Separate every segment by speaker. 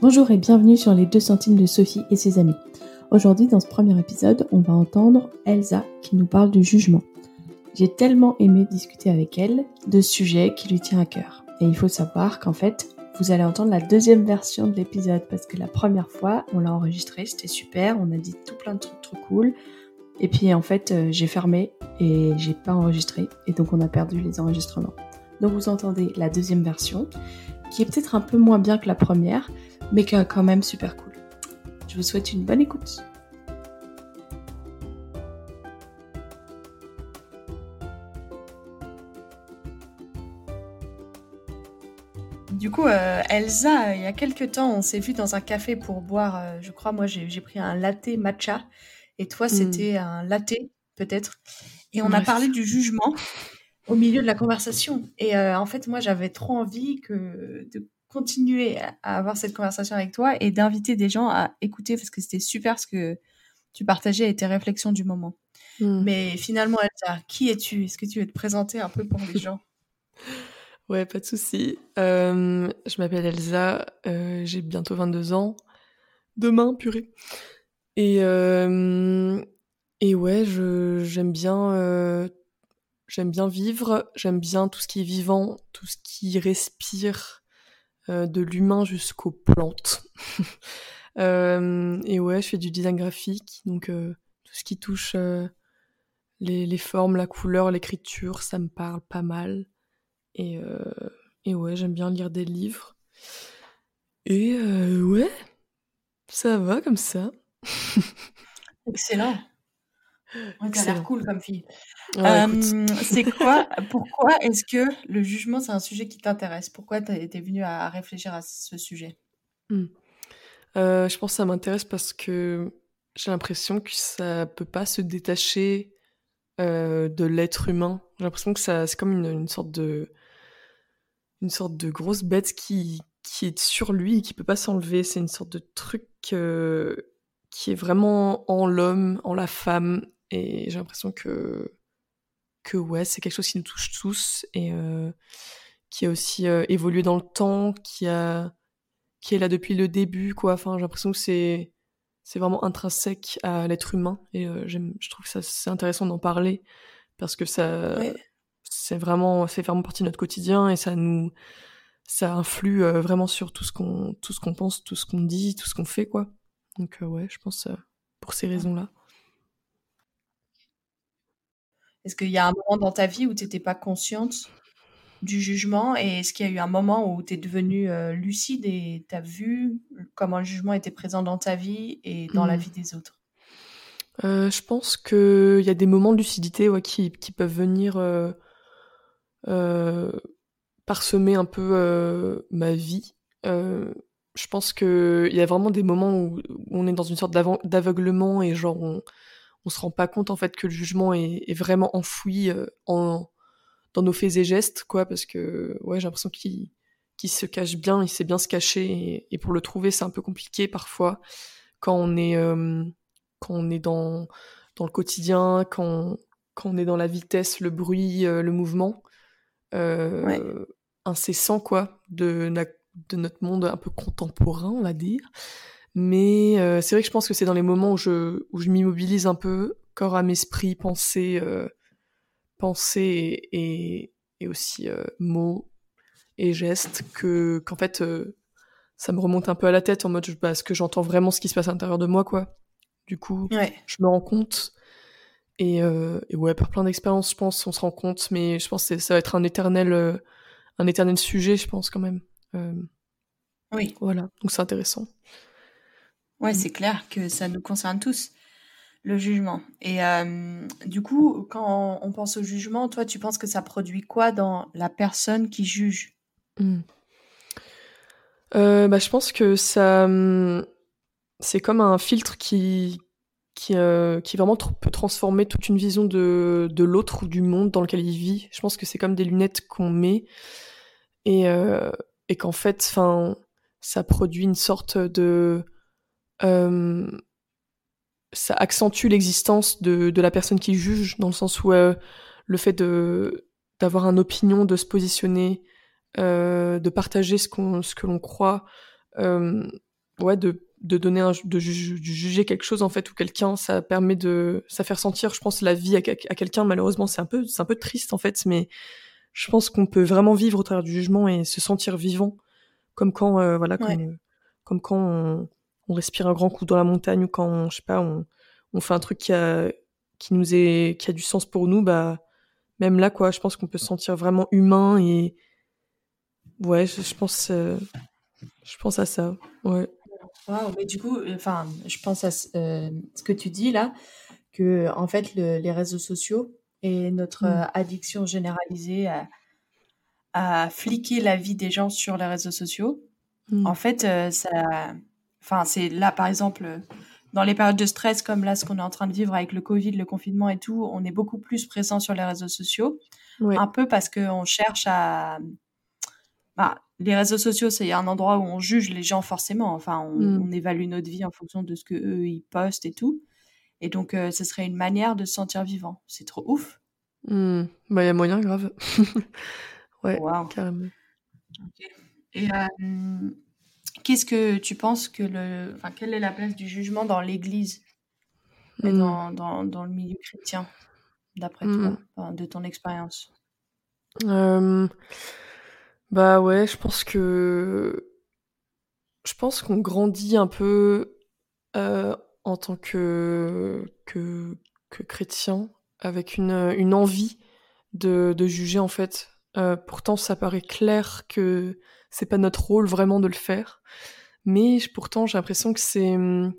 Speaker 1: Bonjour et bienvenue sur les 2 centimes de Sophie et ses amis. Aujourd'hui, dans ce premier épisode, on va entendre Elsa qui nous parle du jugement. J'ai tellement aimé discuter avec elle de sujets qui lui tient à cœur. Et il faut savoir qu'en fait, vous allez entendre la deuxième version de l'épisode parce que la première fois, on l'a enregistré, c'était super, on a dit tout plein de trucs trop cool. Et puis en fait, euh, j'ai fermé et j'ai pas enregistré et donc on a perdu les enregistrements. Donc vous entendez la deuxième version qui est peut-être un peu moins bien que la première, mais qui est quand même super cool. Je vous souhaite une bonne écoute. Du coup, euh, Elsa, il y a quelques temps, on s'est vu dans un café pour boire, euh, je crois, moi j'ai pris un latte matcha et toi
Speaker 2: Hmm.
Speaker 1: c'était un latte peut-être. Et on a parlé du jugement au milieu de la conversation. Et euh, en fait, moi j'avais trop envie que de continuer à avoir cette conversation avec toi et d'inviter des gens à écouter parce que c'était super ce que tu partageais et tes réflexions du moment.
Speaker 2: Hmm.
Speaker 1: Mais finalement, Elsa, qui es-tu? Est-ce que tu veux te présenter un peu pour les gens?
Speaker 2: Ouais, pas de souci. Euh, je m'appelle Elsa, euh, j'ai bientôt 22 ans. Demain, purée. Et, euh, et ouais, j'aime bien, j'aime bien vivre, j'aime bien tout ce qui est vivant, tout ce qui respire, de l'humain jusqu'aux plantes. Euh, et ouais, je fais du design graphique, donc euh, tout ce qui touche euh, les, formes, la couleur, l'écriture, ça me parle pas mal. Et, euh, et ouais, j'aime bien lire des livres. Et euh, ouais, ça va comme ça.
Speaker 1: Excellent. Ouais, t'as
Speaker 2: Excellent.
Speaker 1: l'air cool comme fille.
Speaker 2: Ouais.
Speaker 1: Euh, c'est quoi Pourquoi est-ce que le jugement c'est un sujet qui t'intéresse? Pourquoi t'es es venu à réfléchir à ce sujet?
Speaker 2: Euh, je pense que ça m'intéresse parce que j'ai l'impression que ça peut pas se détacher euh, de l'être humain. J'ai l'impression que ça, c'est comme une, une sorte de, une sorte de grosse bête qui, qui est sur lui et qui peut pas s'enlever. C'est une sorte de truc qui est vraiment en l'homme, en la femme. Et j'ai l'impression que, que ouais, c'est quelque chose qui nous touche tous et euh, qui a aussi euh, évolué dans le temps, qui a, qui est là depuis le début, quoi. Enfin, j'ai l'impression que c'est, c'est vraiment intrinsèque à l'être humain et euh, j'aime, je trouve que ça, c'est intéressant d'en parler parce que ça,
Speaker 1: Ouais.
Speaker 2: c'est vraiment, c'est vraiment partie de notre quotidien et ça nous, ça influe vraiment sur tout ce qu'on, tout ce qu'on pense, tout ce qu'on dit, tout ce qu'on fait, quoi. Donc ouais, je pense pour ces raisons-là.
Speaker 1: Est-ce qu'il y a un moment dans ta vie où tu n'étais pas consciente du jugement et est-ce qu'il y a eu un moment où tu es devenue euh, lucide et tu as vu comment le jugement était présent dans ta vie et dans la
Speaker 2: Hmm.
Speaker 1: vie des autres?
Speaker 2: Euh, je pense qu'il y a des moments de lucidité ouais, qui, qui peuvent venir euh, parsemer un peu ma vie. Je pense qu'il y a vraiment des moments où, où on est dans une sorte d'aveu- d'aveuglement et genre on, on se rend pas compte en fait que le jugement est, est vraiment enfoui euh, en, dans nos faits et gestes, quoi, parce que ouais, j'ai l'impression qu'il qu'il se cache bien, il sait bien se cacher et, et pour le trouver c'est un peu compliqué parfois quand on est euh, quand on est dans dans le quotidien, quand quand on est dans la vitesse, le bruit, euh, le mouvement euh,
Speaker 1: Ouais.
Speaker 2: incessant quoi de, de notre monde un peu contemporain, on va dire. Mais euh, c'est vrai que je pense que c'est dans les moments où je où je m'immobilise un peu, corps, âme, esprit, pensée, euh, pensée et, et, aussi euh, mots et gestes que qu'en fait ça me remonte un peu à la tête en mode bah, est-ce que j'entends vraiment ce qui se passe à l'intérieur de moi quoi. Du coup,
Speaker 1: Ouais.
Speaker 2: je me rends compte et, et ouais par plein d'expériences je pense on se rend compte mais je pense que ça va être un éternel un éternel sujet je pense quand même
Speaker 1: Oui.
Speaker 2: voilà donc c'est intéressant
Speaker 1: Ouais,
Speaker 2: Mm.
Speaker 1: c'est clair que ça nous concerne tous, le jugement. Et euh, du coup, quand on pense au jugement, toi, tu penses que ça produit quoi dans la personne qui juge?
Speaker 2: Mm. Euh, bah, je pense que ça hum, c'est comme un filtre qui qui, euh, qui vraiment tr- peut transformer toute une vision de, de l'autre ou du monde dans lequel il vit. Je pense que c'est comme des lunettes qu'on met et, et qu'en fait, ça produit une sorte de euh, ça accentue l'existence de, de la personne qui juge, dans le sens où euh, le fait de d'avoir une opinion, de se positionner, euh, de partager ce, qu'on, ce que l'on croit, euh, ouais, de, de donner un, de juger quelque chose en fait ou quelqu'un, ça permet de, ça faire sentir, je pense, la vie à, à quelqu'un. Malheureusement, c'est un peu, c'est un peu triste en fait, mais je pense qu'on peut vraiment vivre au travers du jugement et se sentir vivant, comme quand, euh, voilà, comme, comme quand on, on, respire un grand coup dans la montagne ou quand, on, je sais pas, on, on fait un truc qui a, qui nous est, qui a du sens pour nous, bah, même là, quoi, je pense qu'on peut se sentir vraiment humain et, ouais, je, je pense, euh, je pense à ça, ouais.
Speaker 1: Wow, mais du coup, enfin, je pense à euh, ce que tu dis là, que en fait, le, les réseaux sociaux et notre mmh. euh, addiction généralisée à, à, fliquer la vie des gens sur les réseaux sociaux, mmh. en fait, ça, enfin, c'est là, par exemple, dans les périodes de stress comme là, ce qu'on est en train de vivre avec le Covid, le confinement et tout, on est beaucoup plus présent sur les réseaux sociaux. Un peu parce qu'on cherche à. Bah, les réseaux sociaux, c'est un endroit où on juge les gens forcément. Enfin, on, mm. évalue notre vie en fonction de ce que eux ils postent et tout. Et donc, euh, ce serait une manière de se sentir vivant. C'est trop ouf.
Speaker 2: Mm. Bah, il y a moyen grave. ouais, carrément.
Speaker 1: Et euh, Qu'est-ce que tu penses que le. Enfin, quelle est la place du jugement dans l'Église et hmm. dans, dans, dans, le milieu chrétien, d'après toi, hmm. de ton expérience?
Speaker 2: Euh, Bah ouais, je pense que. Je pense qu'on grandit un peu euh, en tant que, que, que chrétien avec une, une envie de, de juger en fait. Euh, pourtant, ça paraît clair que c'est pas notre rôle vraiment de le faire. Mais pourtant, j'ai l'impression que c'est. Hum,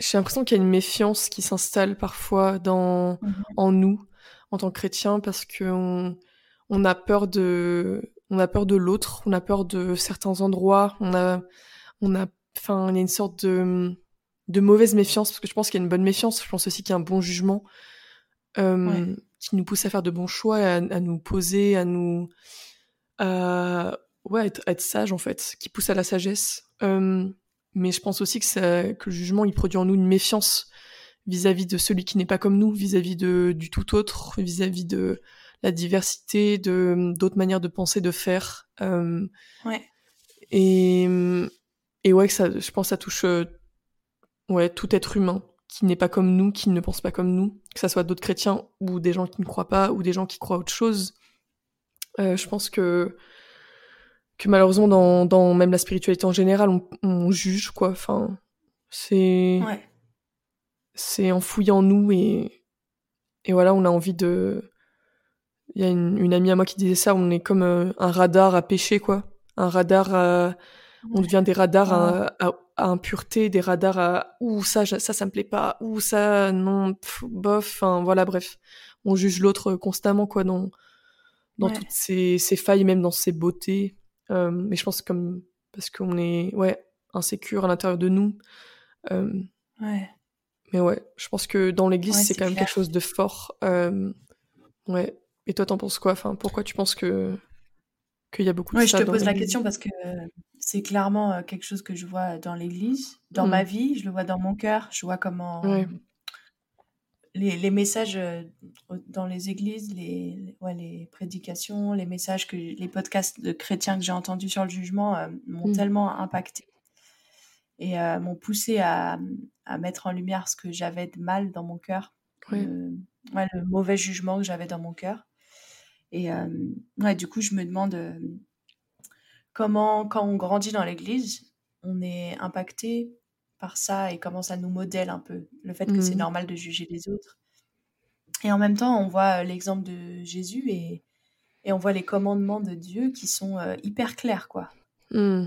Speaker 2: j'ai l'impression qu'il y a une méfiance qui s'installe parfois dans, mhm. en nous, en tant que chrétiens, parce qu'on on a peur de, on a peur de l'autre, on a peur de certains endroits, on a, on a, enfin, il y a une sorte de, de mauvaise méfiance, parce que je pense qu'il y a une bonne méfiance, je pense aussi qu'il y a un bon jugement, euh, qui nous pousse à faire de bons choix, à, à nous poser, à nous, à ouais, être, être, sage en fait, qui pousse à la sagesse. Euh, mais je pense aussi que, ça, que le jugement, il produit en nous une méfiance vis-à-vis de celui qui n'est pas comme nous, vis-à-vis de du tout autre, vis-à-vis de la diversité, de d'autres manières de penser, de faire. Euh,
Speaker 1: ouais.
Speaker 2: Et et ouais, ça, je pense, que ça touche euh, ouais tout être humain qui n'est pas comme nous, qui ne pense pas comme nous, que ça soit d'autres chrétiens ou des gens qui ne croient pas ou des gens qui croient autre chose. Euh, je pense que que malheureusement dans, dans même la spiritualité en général, on, on juge quoi. Enfin, c'est
Speaker 1: ouais.
Speaker 2: c'est enfoui en nous et et voilà, on a envie de. Il y a une, une, amie à moi qui disait ça. On est comme euh, un radar à pêcher quoi. Un radar à... On devient des radars à, à, à, impureté, des radars à ouh ça ça ça me plaît pas, ouh ça non bof. Enfin voilà bref, on juge l'autre constamment quoi dans dans toutes ces, ces, failles, même dans ses beautés. Euh, mais je pense comme parce qu'on est ouais insécure à l'intérieur de nous.
Speaker 1: Euh, ouais.
Speaker 2: Mais ouais, je pense que dans l'Église c'est quand même quelque chose de fort. Euh, ouais. Et toi t'en penses quoi? Enfin, pourquoi tu penses que qu'il y a beaucoup de
Speaker 1: ouais, je te pose la question parce que c'est clairement quelque chose que je vois dans l'Église, dans ma mmh. vie, je le vois dans mon cœur, je vois comment les, les, messages euh, dans les églises, les, ouais, les prédications, les messages, que les podcasts de chrétiens que j'ai entendus sur le jugement euh, m'ont mm. tellement impacté et euh, m'ont poussé à, à, mettre en lumière ce que j'avais de mal dans mon cœur, le, ouais, le mauvais jugement que j'avais dans mon cœur. Et ouais, du coup, je me demande comment, quand on grandit dans l'église, on est impacté par ça et comment ça nous modèle un peu le fait que c'est mmh. normal de juger les autres. Et en même temps, on voit euh, l'exemple de Jésus et, et, on voit les commandements de Dieu qui sont euh, hyper clairs, quoi. Mmh.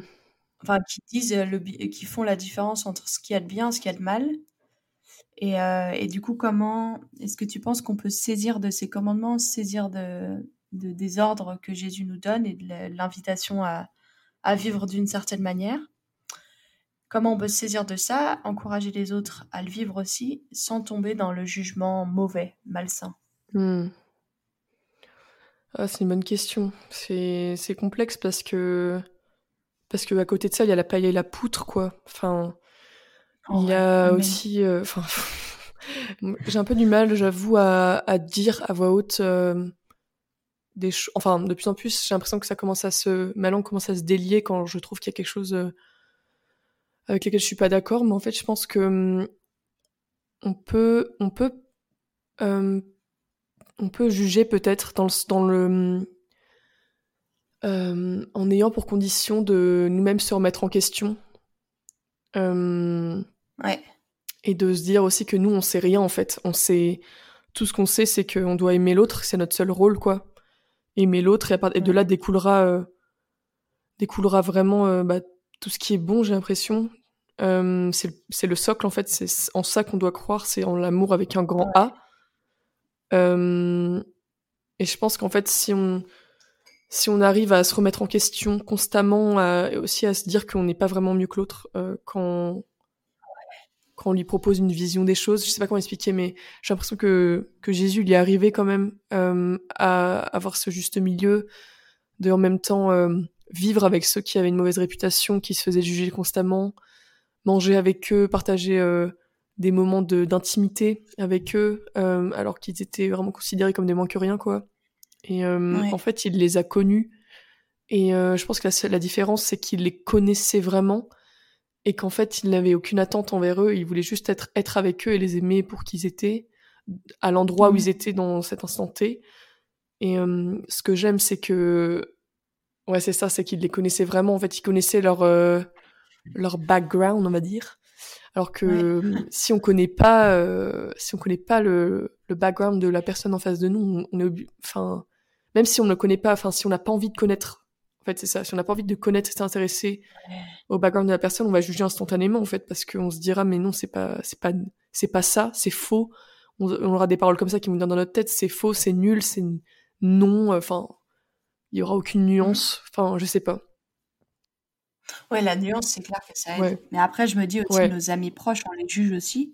Speaker 1: Enfin, qui disent, euh, le, qui font la différence entre ce qu'il y a de bien, ce qu'il y a de mal. Et, et du coup, comment est-ce que tu penses qu'on peut saisir de ces commandements, saisir de, de des ordres que Jésus nous donne et de l'invitation à, à vivre d'une certaine manière? Comment on peut se saisir de ça, encourager les autres à le vivre aussi, sans tomber dans le jugement mauvais, malsain?
Speaker 2: Hmm. ah, C'est une bonne question. C'est complexe parce que parce que à côté de ça, il y a la paille et la poutre, quoi. Enfin, il y a aussi. Euh, enfin, j'ai un peu du mal, j'avoue, à, à, dire à voix haute. Euh, des enfin, de plus en plus, j'ai l'impression que ça commence à se, ma langue commence à se délier quand je trouve qu'il y a quelque chose euh, avec lesquels je suis pas d'accord, mais en fait, je pense que hum, on peut, on peut, euh, on peut juger peut-être dans le, dans le euh, en ayant pour condition de nous-mêmes se remettre en question.
Speaker 1: Euh, ouais.
Speaker 2: Et de se dire aussi que nous, on sait rien en fait. On sait tout ce qu'on sait, c'est qu'on doit aimer l'autre, c'est notre seul rôle, quoi. Aimer l'autre et, et, de là découlera, euh, découlera vraiment bah, tout ce qui est bon, j'ai l'impression. c'est le socle en fait, c'est en ça qu'on doit croire, c'est en l'amour avec un grand A. et je pense qu'en fait, si on, si on arrive à se remettre en question constamment et aussi à se dire qu'on n'est pas vraiment mieux que l'autre euh, quand quand on lui propose une vision des choses, je sais pas comment expliquer, mais j'ai l'impression que que Jésus il est arrivé quand même euh, à avoir ce juste milieu de en même temps euh, vivre avec ceux qui avaient une mauvaise réputation, qui se faisaient juger constamment, manger avec eux, partager des moments d'intimité avec eux, alors qu'ils étaient vraiment considérés comme des moins que rien quoi. Et euh, en fait, il les a connus. Et euh, je pense que la, la différence, c'est qu'il les connaissait vraiment et qu'en fait, il n'avait aucune attente envers eux. Il voulait juste être, être avec eux et les aimer pour qu'ils étaient à l'endroit où mmh. ils étaient dans cet instant T. Et euh, ce que j'aime, c'est que, ouais, c'est ça, c'est qu'il les connaissait vraiment. En fait, il connaissait leur, leur background, on va dire. Alors que si on connaît pas, si on connaît pas le, le background de la personne en face de nous, on, est, enfin, même si on ne le connaît pas, enfin, si on n'a pas envie de connaître, en fait, c'est ça, si on n'a pas envie de connaître, s'intéresser au background de la personne, on va juger instantanément, en fait, parce qu'on se dira, mais non, c'est pas, c'est pas, c'est pas ça, c'est faux. On, aura des paroles comme ça qui vont dans notre tête, c'est faux, c'est nul, c'est non, enfin, il y aura aucune nuance, enfin, je sais pas.
Speaker 1: Ouais, la nuance, c'est clair que ça aide. Mais après, je me dis aussi, nos amis proches, on les juge aussi.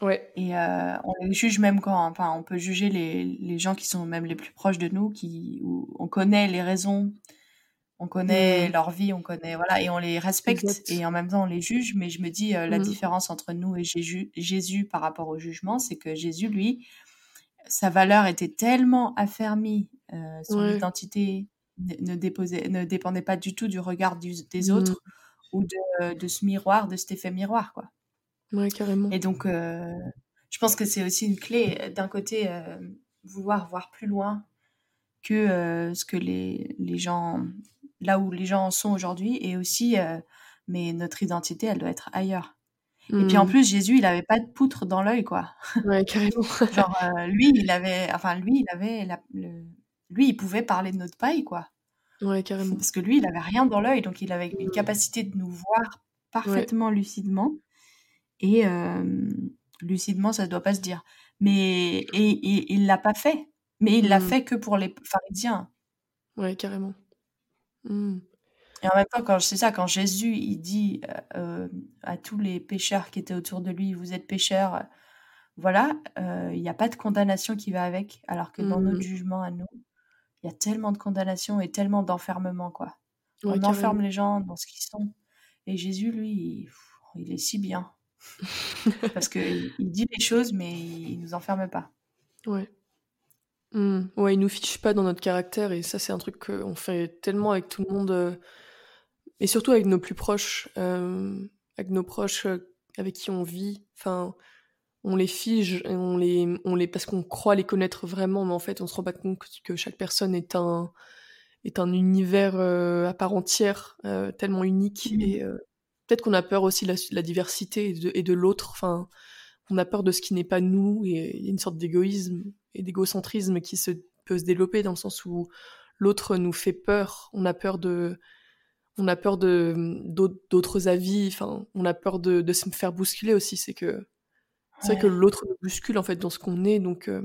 Speaker 2: Ouais.
Speaker 1: Et euh, on les juge même quand, enfin, on peut juger les, les, gens qui sont même les plus proches de nous, qui, où on connaît les raisons, on connaît mmh. leur vie, on connaît, voilà, et on les respecte et en même temps on les juge. Mais je me dis, euh, la mmh. différence entre nous et Jésus, Jésus par rapport au jugement, c'est que Jésus, lui, sa valeur était tellement affermie, euh, son identité ne, déposait, ne dépendait pas du tout du regard des mmh. autres ou de, de, ce miroir, de cet effet miroir, quoi.
Speaker 2: Ouais, carrément.
Speaker 1: Et donc, euh, je pense que c'est aussi une clé, euh, d'un côté, euh, vouloir voir plus loin que ce que les, les gens, là où les gens en sont aujourd'hui, et aussi, mais notre identité, elle doit être ailleurs. Et puis en mmh. plus, Jésus, il avait pas de poutre dans l'œil, quoi.
Speaker 2: Ouais, carrément.
Speaker 1: Genre, lui, il avait, enfin, lui, il avait, lui, il pouvait parler de notre paille, quoi.
Speaker 2: Ouais, carrément.
Speaker 1: Parce que lui, il avait rien dans l'œil, donc il avait une capacité de nous voir parfaitement lucidement. Et lucidement, ça ne doit pas se dire. Mais et, il l'a pas fait. Mais il l'a mmh. fait que pour les pharisiens.
Speaker 2: Ouais, carrément. Mmh.
Speaker 1: Et en même temps, quand c'est ça, quand Jésus il dit à tous les pécheurs qui étaient autour de lui, vous êtes pécheurs, voilà, il n'y a pas de condamnation qui va avec. Alors que dans notre mmh. jugement à nous, il y a tellement de condamnation et tellement d'enfermement, quoi. On enferme les gens dans ce qu'ils sont. Et Jésus, lui, il est si bien. Parce qu'il il dit les choses, mais il nous enferme pas.
Speaker 2: Ouais. Mmh. Ouais, il nous fiche pas dans notre caractère, et ça, c'est un truc qu'on fait tellement avec tout le monde, euh, et surtout avec nos plus proches, euh, avec nos proches euh, avec qui on vit. Enfin, on les fige, on les, on les, parce qu'on croit les connaître vraiment, mais en fait, on se rend pas compte que chaque personne est un, est un univers à part entière, tellement unique, mmh. et peut-être qu'on a peur aussi de la, diversité et de, l'autre. Enfin, on a peur de ce qui n'est pas nous et il y a une sorte d'égoïsme et d'égocentrisme qui se peut se développer dans le sens où l'autre nous fait peur. On a peur de, on a peur de d'autres avis. Enfin, on a peur de, se faire bousculer aussi. C'est que c'est vrai que l'autre nous bouscule en fait dans ce qu'on est. Donc euh,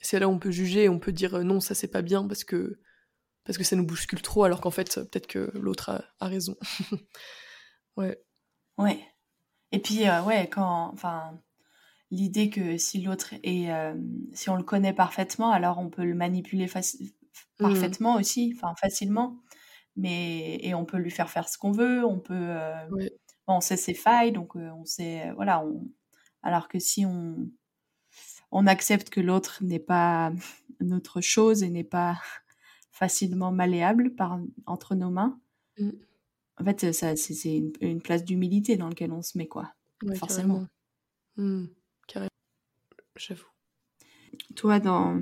Speaker 2: c'est là où on peut juger, on peut dire euh, non, ça c'est pas bien parce que parce que ça nous bouscule trop, alors qu'en fait peut-être que l'autre a, a raison. Ouais.
Speaker 1: Ouais. Et puis, euh, ouais, quand, enfin, l'idée que si l'autre est, si on le connaît parfaitement, alors on peut le manipuler mmh. parfaitement aussi, enfin, facilement. Mais, et on peut lui faire faire ce qu'on veut, on peut, on sait ses failles, donc on sait, voilà, on, alors que si on, on accepte que l'autre n'est pas notre chose et n'est pas facilement malléable par, entre nos mains, mmh en fait, ça, c'est une, place d'humilité dans laquelle on se met, quoi. Forcément.
Speaker 2: Mmh, carrément. J'avoue.
Speaker 1: Toi, dans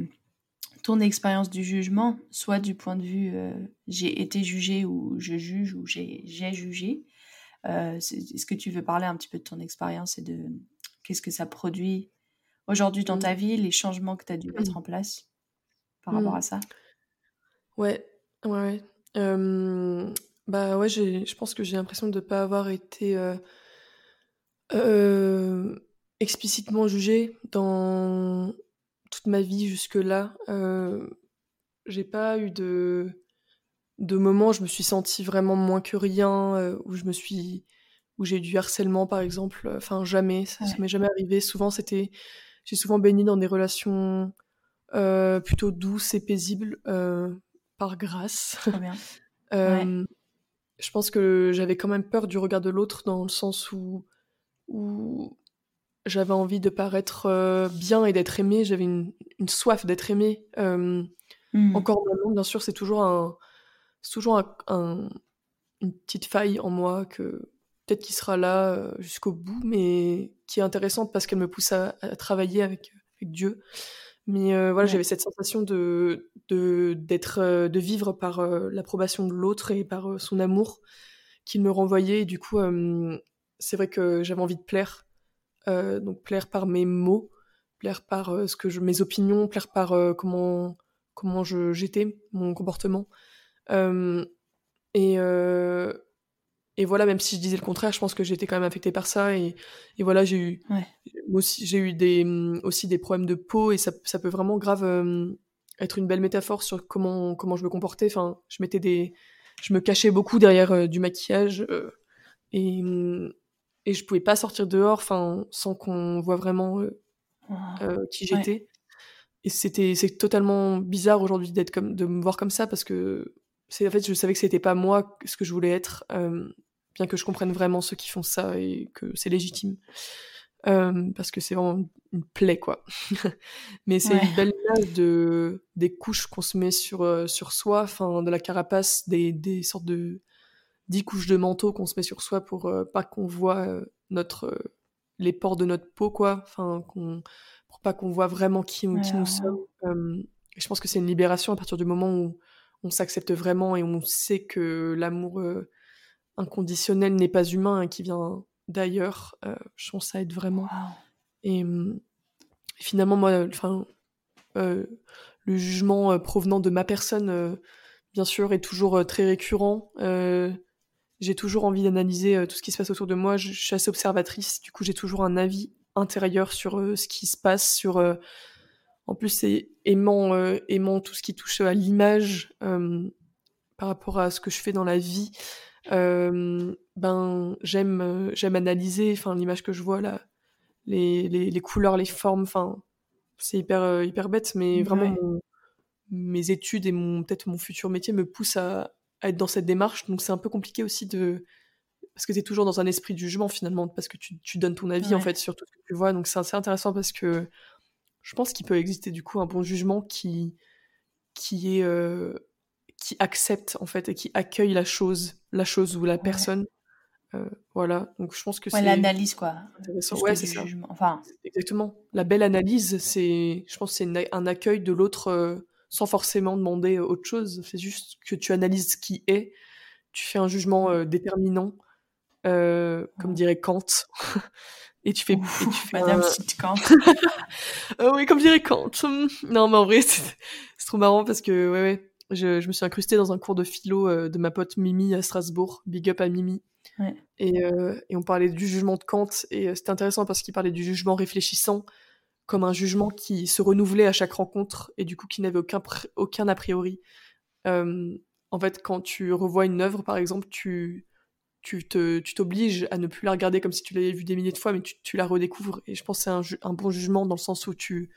Speaker 1: ton expérience du jugement, soit du point de vue euh, j'ai été jugé ou je juge ou j'ai jugé, euh, est-ce que tu veux parler un petit peu de ton expérience et de qu'est-ce que ça produit aujourd'hui dans ta mmh. vie, les changements que tu as dû mettre mmh. en place par rapport à ça?
Speaker 2: Ouais, ouais, ouais. bah ouais, je pense que j'ai l'impression de ne pas avoir été euh, explicitement jugée dans toute ma vie jusque-là. Euh, j'ai pas eu de, de moment où je me suis sentie vraiment moins que rien, euh, où je me suis où j'ai eu du harcèlement par exemple. Enfin jamais, ça, m'est jamais arrivé. Souvent c'était, j'ai souvent baigné dans des relations euh, plutôt douces et paisibles par grâce.
Speaker 1: bien.
Speaker 2: Je pense que j'avais quand même peur du regard de l'autre dans le sens où où j'avais envie de paraître euh, bien et d'être aimée. J'avais une, soif d'être aimée. Euh, mmh. Encore maintenant, bien sûr, c'est toujours un, toujours un, une petite faille en moi que peut-être qui sera là euh, jusqu'au bout, mais qui est intéressante parce qu'elle me pousse à, travailler avec, avec, Dieu. Mais voilà, j'avais cette sensation de d'être, de, vivre par l'approbation de l'autre et par son amour qu'il me renvoyait. Et du coup, c'est vrai que j'avais envie de plaire euh, donc plaire par mes mots, plaire par euh, ce que je, mes opinions, plaire par euh, comment comment j'étais, mon comportement. et et voilà, même si je disais le contraire, je pense que j'étais quand même affectée par ça. Et, et voilà, j'ai eu, aussi, j'ai eu des, aussi des problèmes de peau et ça, ça peut vraiment grave être une belle métaphore sur comment, comment je me comportais. Enfin, je mettais des, je me cachais beaucoup derrière du maquillage et, et je pouvais pas sortir dehors enfin sans qu'on voit vraiment euh, euh, qui j'étais et c'était c'est totalement bizarre aujourd'hui d'être comme de me voir comme ça parce que c'est en fait je savais que c'était pas moi ce que je voulais être euh, bien que je comprenne vraiment ceux qui font ça et que c'est légitime. Parce que c'est vraiment une plaie quoi. Mais c'est une belle image de des couches qu'on se met sur sur soi enfin de la carapace des, des sortes de dix couches de manteau qu'on se met sur soi pour euh, pas qu'on voit euh, notre euh, les pores de notre peau quoi. Enfin qu'on pour pas qu'on voit vraiment qui, qui nous sommes. Je pense que c'est une libération à partir du moment où on s'accepte vraiment et on sait que l'amour inconditionnel n'est pas humain et qui vient d'ailleurs je pense ça aide vraiment. Et, finalement moi enfin le jugement provenant de ma personne bien sûr est toujours très récurrent. J'ai toujours envie d'analyser euh, tout ce qui se passe autour de moi. Je, suis assez observatrice, du coup j'ai toujours un avis intérieur sur euh, ce qui se passe, sur euh, en plus c'est aimant, aimant tout ce qui touche à l'image par rapport à ce que je fais dans la vie. ben j'aime j'aime analyser, enfin l'image que je vois là, les, les, les couleurs, les formes, enfin c'est hyper hyper bête, mais vraiment mes études et mon peut-être mon futur métier me poussent à, à être dans cette démarche. Donc c'est un peu compliqué aussi de parce que tu es toujours dans un esprit de jugement finalement parce que tu, tu donnes ton avis en fait sur tout ce que tu vois. Donc c'est assez intéressant parce que je pense qu'il peut exister du coup un bon jugement qui qui est euh, qui accepte en fait et qui accueille la chose, la chose ou la personne. Euh, voilà, donc je pense que
Speaker 1: c'est l'analyse quoi.
Speaker 2: Ouais, c'est ça. Enfin, exactement. La belle analyse, c'est, je pense, c'est un accueil de l'autre euh, sans forcément demander autre chose. C'est juste que tu analyses ce qui est, tu fais un jugement déterminant, comme dirait Kant. et tu fais,
Speaker 1: Madame Kant.
Speaker 2: Ah oui, comme dirait Kant. Non, mais en vrai, c'est trop marrant parce que ouais, ouais, je, je, me suis incrustée dans un cours de philo euh, de ma pote Mimi à Strasbourg. Big up à Mimi. Et, et, on parlait du jugement de Kant et c'était intéressant parce qu'il parlait du jugement réfléchissant comme un jugement qui se renouvelait à chaque rencontre et du coup qui n'avait aucun, aucun a priori. Euh, en fait, quand tu revois une œuvre, par exemple, tu tu t'obliges à ne plus la regarder comme si tu l'avais vue des milliers de fois, mais tu, tu la redécouvres. Et je pense que c'est un, un, bon jugement dans le sens où tu...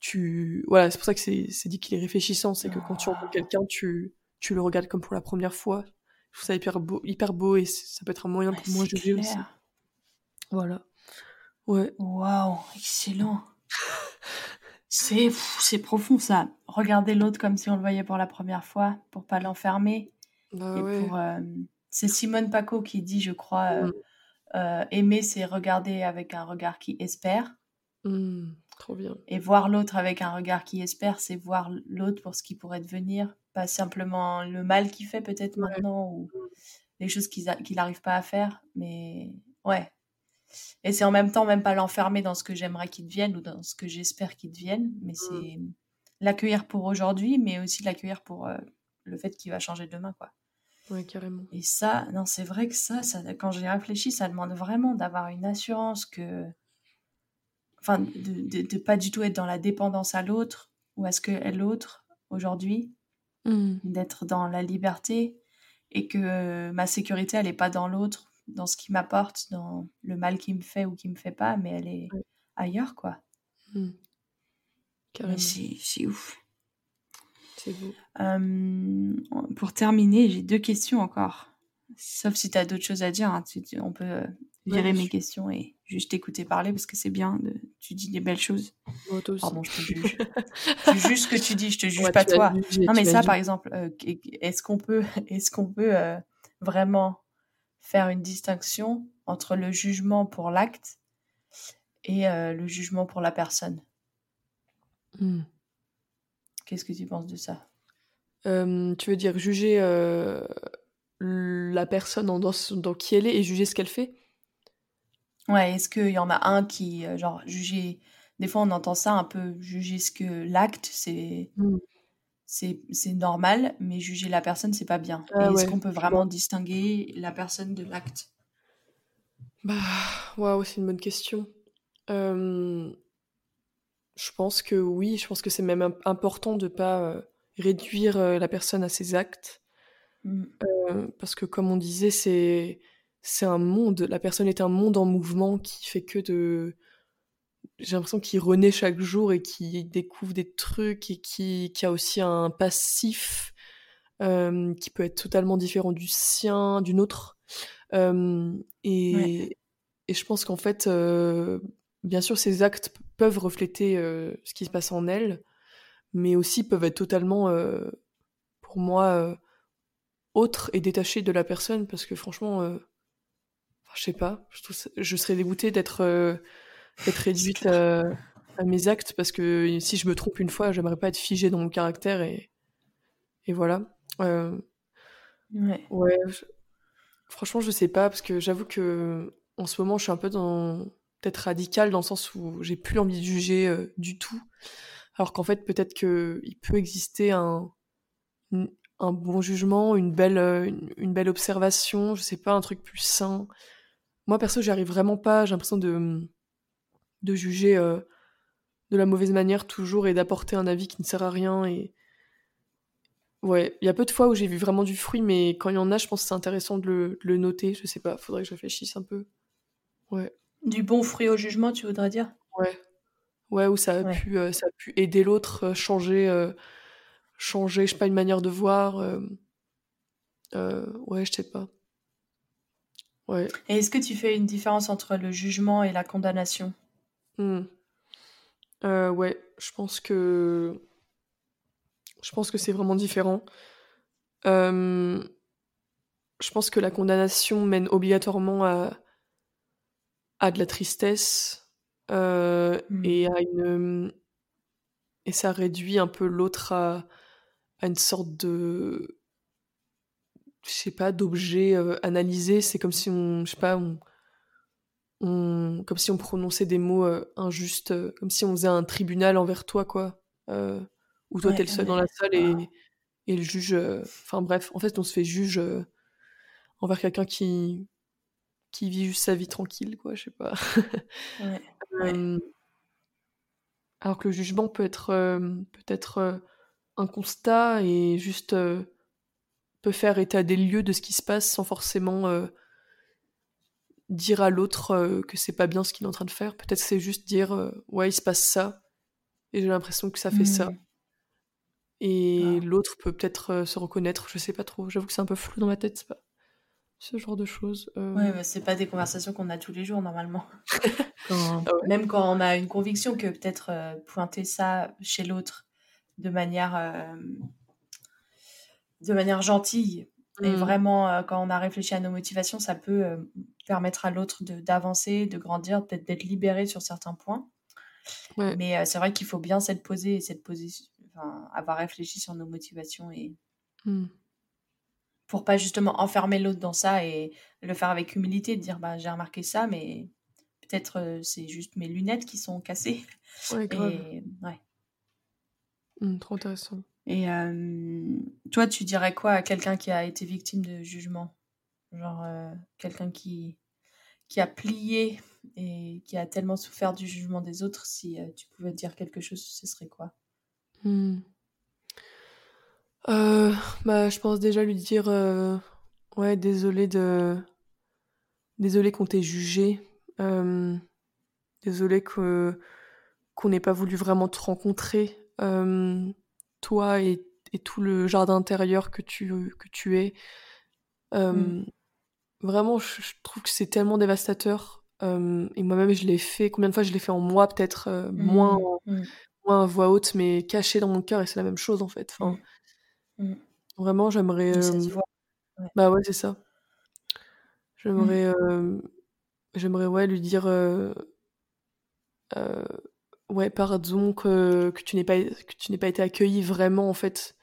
Speaker 2: tu voilà, c'est pour ça que c'est dit qu'il est réfléchissant. C'est que quand tu rencontres quelqu'un, tu, tu le regardes comme pour la première fois. Je trouve ça hyper beau, hyper beau et ça peut être un moyen pour moi de juger aussi. Voilà. Ouais.
Speaker 1: Waouh, excellent. c'est c'est profond ça. Regarder l'autre comme si on le voyait pour la première fois, pour pas l'enfermer.
Speaker 2: Bah
Speaker 1: et pour, euh, c'est Simone Paco qui dit, je crois, mmh. aimer, c'est regarder avec un regard qui espère.
Speaker 2: Mmh, trop bien.
Speaker 1: Et voir l'autre avec un regard qui espère, c'est voir l'autre pour ce qui pourrait devenir, pas simplement le mal qu'il fait peut-être maintenant ou les choses qu'il n'arrive pas à faire, mais ouais. Et c'est en même temps même pas l'enfermer dans ce que j'aimerais qu'il devienne ou dans ce que j'espère qu'il devienne, mais mmh. c'est l'accueillir pour aujourd'hui, mais aussi l'accueillir pour euh, le fait qu'il va changer demain, quoi.
Speaker 2: Oui, carrément.
Speaker 1: Et ça, non, c'est vrai que ça, ça quand j'ai réfléchi, ça demande vraiment d'avoir une assurance que. Enfin, de, de, pas du tout être dans la dépendance à l'autre ou à ce que est l'autre aujourd'hui, mmh. d'être dans la liberté et que ma sécurité, elle n'est pas dans l'autre, dans ce qui m'apporte, dans le mal qu'il me fait ou qui me fait pas, mais elle est ailleurs, quoi. Mmh. C'est ouf.
Speaker 2: C'est beau.
Speaker 1: pour terminer, j'ai deux questions encore. Sauf si tu as d'autres choses à dire, hein, on peut euh, virer mes questions et juste écouter parler parce que c'est bien. De, tu dis des belles choses. Pardon, je te juge. c'est juste ce que tu dis, je te juge pas toi. non, mais ça, par exemple, euh, est-ce qu'on peut, est-ce qu'on peut euh, vraiment faire une distinction entre le jugement pour l'acte et le jugement pour la personne? Hmm. Qu'est-ce que tu penses de ça?
Speaker 2: Tu veux dire juger la personne dans, dans, qui elle est et juger ce qu'elle fait?
Speaker 1: Ouais, est-ce qu'il y en a un qui, genre, juger. Des fois, on entend ça un peu, juger ce que l'acte, c'est. Hmm. C'est normal, mais juger la personne, c'est pas bien. Ah est-ce qu'on peut vraiment distinguer la personne de l'acte?
Speaker 2: Bah, waouh, c'est une bonne question. Euh, je pense que oui, je pense que c'est même important de pas euh, réduire euh, la personne à ses actes. Mmh. Euh, parce que comme on disait, c'est c'est un monde, la personne est un monde en mouvement qui fait que de j'ai l'impression qu'il renaît chaque jour et qui découvre des trucs et qui, qui a aussi un passif qui peut être totalement différent du sien, d'une autre. et, et je pense qu'en fait, bien sûr, ces actes peuvent refléter euh, ce qui se passe en elle, mais aussi peuvent être totalement, euh, pour moi, euh, autres et détachés de la personne, parce que franchement, je sais pas, je, serais dégoûtée d'être réduite à, mes actes, parce que si je me trompe une fois, j'aimerais pas être figée dans mon caractère, et, et voilà.
Speaker 1: ouais.
Speaker 2: ouais franchement, je sais pas, parce que j'avoue que en ce moment, je suis un peu dans peut-être radical dans le sens où j'ai plus envie de juger euh, du tout. Alors qu'en fait, peut-être qu'il peut exister un, un bon jugement, une belle, euh, une, belle observation, je sais pas, un truc plus sain. Moi, perso, j'y arrive vraiment pas. J'ai l'impression de, de juger euh, de la mauvaise manière toujours et d'apporter un avis qui ne sert à rien. Et ouais, il y a peu de fois où j'ai vu vraiment du fruit, mais quand il y en a, je pense que c'est intéressant de le, de le noter. Je sais pas, faudrait que je réfléchisse un peu. Ouais.
Speaker 1: Du bon fruit au jugement, tu voudrais dire?
Speaker 2: Ouais. Ouais, où ça a, Pu, euh, ça a pu aider l'autre, euh, changer, euh, changer, je sais pas, une manière de voir. ouais, je sais pas. Ouais.
Speaker 1: Et est-ce que tu fais une différence entre le jugement et la condamnation?
Speaker 2: Mmh. Ouais, je pense que. Je pense que c'est vraiment différent. je pense que la condamnation mène obligatoirement à, à de la tristesse euh, et mmh. à une et ça réduit un peu l'autre à, à, une sorte de je sais pas d'objet euh, analysé. C'est comme si on je sais pas on, on, comme si on prononçait des mots euh, injustes comme si on faisait un tribunal envers toi quoi où toi t'es le seul dans la salle et, et le juge enfin bref en fait on se fait juge envers quelqu'un qui qui vit juste sa vie tranquille, quoi, je sais pas. alors que le jugement peut être peut-être un constat et juste peut faire état des lieux de ce qui se passe sans forcément dire à l'autre que c'est pas bien ce qu'il est en train de faire. Peut-être c'est juste dire ouais, il se passe ça et j'ai l'impression que ça fait ça. Mmh. Et ah. l'autre peut peut-être se reconnaître, je sais pas trop. J'avoue que c'est un peu flou dans ma tête, c'est pas ce genre de choses.
Speaker 1: Euh... Ouais, c'est pas des conversations qu'on a tous les jours normalement. Ah même quand on a une conviction que peut-être euh, pointer ça chez l'autre de manière euh, de manière gentille Et mmh. vraiment, euh, quand on a réfléchi à nos motivations, ça peut euh, permettre à l'autre d'avancer, de, grandir, peut-être d'être libéré sur certains points. Mais c'est vrai qu'il faut bien s'être posé, cette position, enfin, avoir réfléchi sur nos motivations et mmh. Pour pas justement enfermer l'autre dans ça et le faire avec humilité, de dire bah j'ai remarqué ça, mais peut-être c'est juste mes lunettes qui sont cassées.
Speaker 2: Ouais, Et, ouais. Mmh, trop intéressant.
Speaker 1: Et toi, tu dirais quoi à quelqu'un qui a été victime de jugement? Genre quelqu'un qui, qui a plié et qui a tellement souffert du jugement des autres, si tu pouvais dire quelque chose, ce serait quoi?
Speaker 2: Mmh. Euh, bah, Je pense déjà lui dire Ouais, désolé de. Désolé qu'on t'ait jugé. désolé que qu'on n'ait pas voulu vraiment te rencontrer toi et, tout le jardin intérieur que tu, que tu es. Mmh. Vraiment, je, trouve que c'est tellement dévastateur. et moi-même, je l'ai fait. Combien de fois je l'ai fait en moi, peut-être mmh. moins, mmh. moins à voix haute, mais caché dans mon cœur, et c'est la même chose en fait. Enfin, Vraiment, j'aimerais. Bah ouais, c'est ça. J'aimerais. J'aimerais, ouais, lui dire. Euh, ouais, pardon que, que tu n'aies pas, que tu n'aies pas été accueilli vraiment, en fait.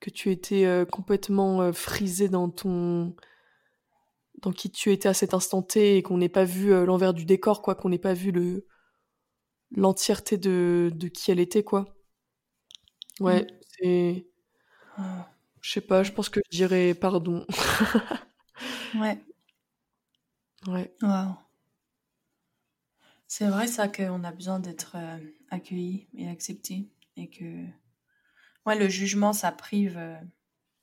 Speaker 2: que tu étais euh, complètement euh, frisé dans ton. dans qui tu étais à cet instant T et qu'on n'ait pas vu euh, l'envers du décor, quoi, qu'on n'ait pas vu le l'entièreté de, de qui elle était, quoi. Ouais, mmh. c'est. Je sais pas, je pense que je dirais pardon.
Speaker 1: ouais.
Speaker 2: Ouais.
Speaker 1: Waouh. C'est vrai ça qu'on a besoin d'être euh, accueilli et accepté et que ouais, le jugement ça prive euh,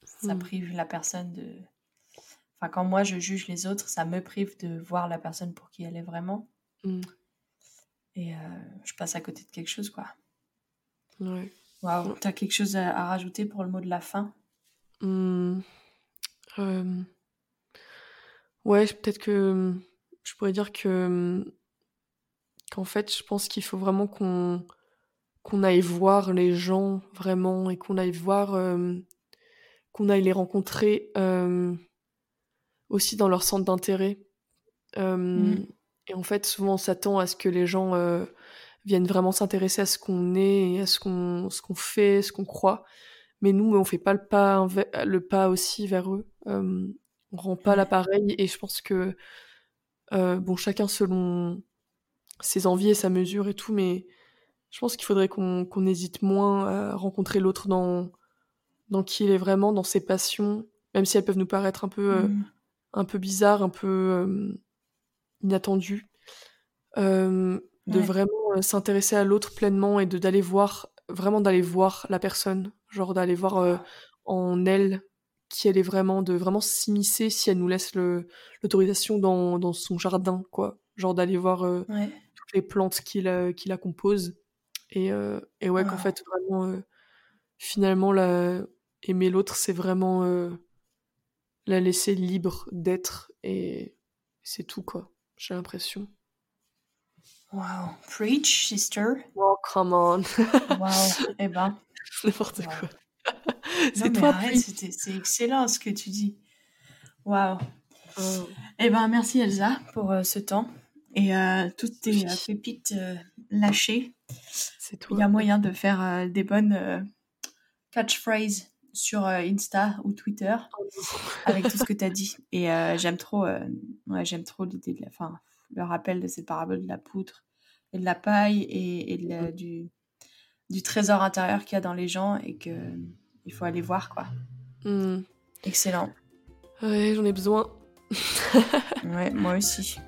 Speaker 1: ça hmm. prive la personne de enfin quand moi je juge les autres ça me prive de voir la personne pour qui elle est vraiment hmm. et euh, je passe à côté de quelque chose quoi
Speaker 2: ouais
Speaker 1: waouh t'as quelque chose à, rajouter pour le mot de la fin?
Speaker 2: Hmm. ouais peut-être que je pourrais dire que qu'en fait, je pense qu'il faut vraiment qu'on qu'on aille voir les gens vraiment et qu'on aille voir, euh, qu'on aille les rencontrer euh, aussi dans leur centre d'intérêt. Mm. Et en fait, souvent, on s'attend à ce que les gens viennent vraiment s'intéresser à ce qu'on est, et à ce qu'on ce qu'on fait, ce qu'on croit. Mais nous, on fait pas le pas le pas aussi vers eux. on rend pas l'appareil et je pense que bon, chacun selon ses envies et sa mesure et tout, mais je pense qu'il faudrait qu'on hésite moins à rencontrer l'autre dans, dans qui il est vraiment, dans ses passions, même si elles peuvent nous paraître un peu, euh, mm. un peu bizarres, un peu euh, inattendues. Euh, de vraiment s'intéresser à l'autre pleinement et de d'aller voir, vraiment d'aller voir la personne, genre d'aller voir en elle qui elle est vraiment, de vraiment s'immiscer si elle nous laisse l'autorisation dans, dans son jardin, quoi. Genre d'aller voir les plantes qui la, qui la composent. Et, euh, et ouais, qu'en fait, vraiment, euh, finalement, la... aimer l'autre, c'est vraiment euh, la laisser libre d'être. Et c'est tout, quoi. J'ai l'impression.
Speaker 1: Wow. Preach, sister.
Speaker 2: Oh, come on.
Speaker 1: wow. Eh ben.
Speaker 2: N'importe quoi.
Speaker 1: c'est toi, C'est excellent ce que tu dis. Wow. Oh. Eh ben, merci Elsa pour ce temps et euh, toutes tes euh, pépites euh, lâchées. Il y a moyen de faire des bonnes catchphrases sur Insta ou Twitter oh avec tout ce que tu as dit. Et j'aime trop, ouais, j'aime trop l'idée de la, fin, le rappel de cette parabole de la poutre et de la paille et, mm. du, du trésor intérieur qu'il y a dans les gens et que il faut aller voir quoi. Mm. Excellent.
Speaker 2: Ouais, j'en ai besoin.
Speaker 1: ouais, moi aussi.